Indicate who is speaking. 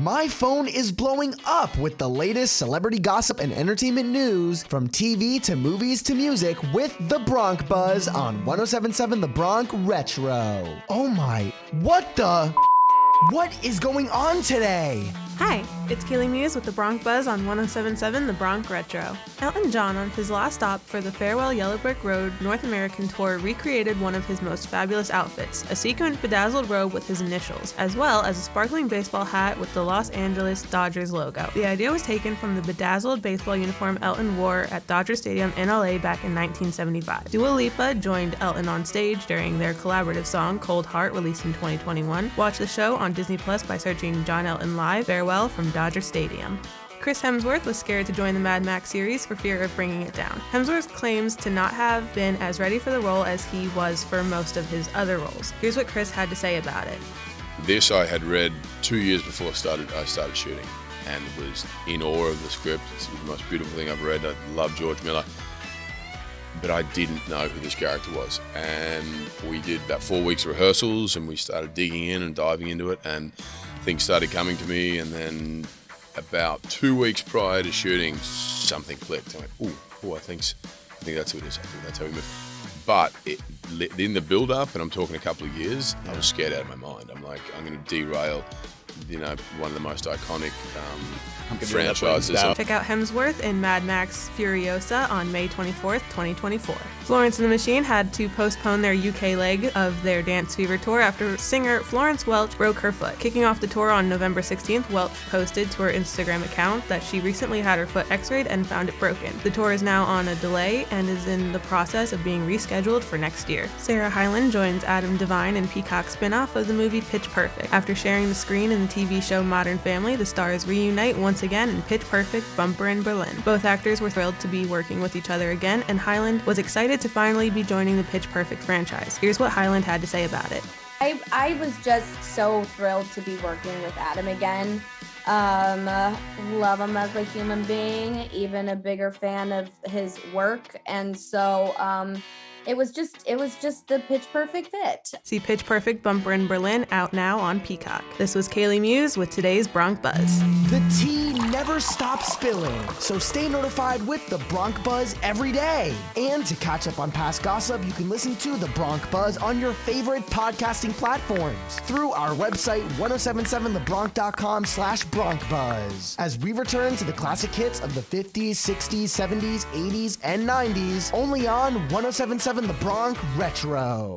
Speaker 1: my phone is blowing up with the latest celebrity gossip and entertainment news from TV to movies to music with The Bronc Buzz on 1077 The Bronc Retro. Oh my, what the? What is going on today?
Speaker 2: Hi, it's Kaleigh Muhs with the Bronc Buzz on 1077 The Bronc Retro. Elton John, on his last stop for the Farewell Yellow Brick Road North American tour, recreated one of his most fabulous outfits a sequined bedazzled robe with his initials, as well as a sparkling baseball hat with the Los Angeles Dodgers logo. The idea was taken from the bedazzled baseball uniform Elton wore at Dodger Stadium in LA back in 1975. Dua Lipa joined Elton on stage during their collaborative song Cold Heart, released in 2021. Watch the show on Disney Plus by searching John Elton Live Farewell from Dodger Stadium. Chris Hemsworth was scared to join the Mad Max series for fear of bringing it down. Hemsworth claims to not have been as ready for the role as he was for most of his other roles. Here's what Chris had to say about it.
Speaker 3: This I had read two years before I started, I started shooting and was in awe of the script. It's the most beautiful thing I've read. I love George Miller. But I didn't know who this character was. And we did about four weeks of rehearsals and we started digging in and diving into it. And things started coming to me. And then about two weeks prior to shooting, something clicked. I went, "Ooh, ooh, I think, I think that's who it is. I think that's how we move." But it, in the build-up, and I'm talking a couple of years, I was scared out of my mind. I'm like, I'm going to derail, you know, one of the most iconic um, franchises.
Speaker 2: Check out Hemsworth in Mad Max Furiosa on May 24th, 2024. Florence and the Machine had to postpone their UK leg of their Dance Fever tour after singer Florence Welch broke her foot. Kicking off the tour on November 16th, Welch posted to her Instagram account that she recently had her foot x rayed and found it broken. The tour is now on a delay and is in the process of being rescheduled for next year. Sarah Hyland joins Adam Devine in Peacock's spin-off of the movie Pitch Perfect. After sharing the screen in the TV show Modern Family, the stars reunite once again in Pitch Perfect Bumper in Berlin. Both actors were thrilled to be working with each other again, and Hyland was excited to finally be joining the Pitch Perfect franchise. Here's what Hyland had to say about it.
Speaker 4: I, I was just so thrilled to be working with Adam again. Um, love him as a human being, even a bigger fan of his work. And so, um, it was just it was just the pitch perfect fit.
Speaker 2: See Pitch Perfect Bumper in Berlin out now on Peacock. This was Kaleigh Muhs with today's Bronc Buzz.
Speaker 1: The tea never stops spilling, so stay notified with the Bronc Buzz every day. And to catch up on past gossip, you can listen to the Bronc Buzz on your favorite podcasting platforms through our website 1077thebronc.com slash Bronc Buzz. As we return to the classic hits of the 50s, 60s, 70s, 80s, and 90s, only on 1077 In the Bronc Retro.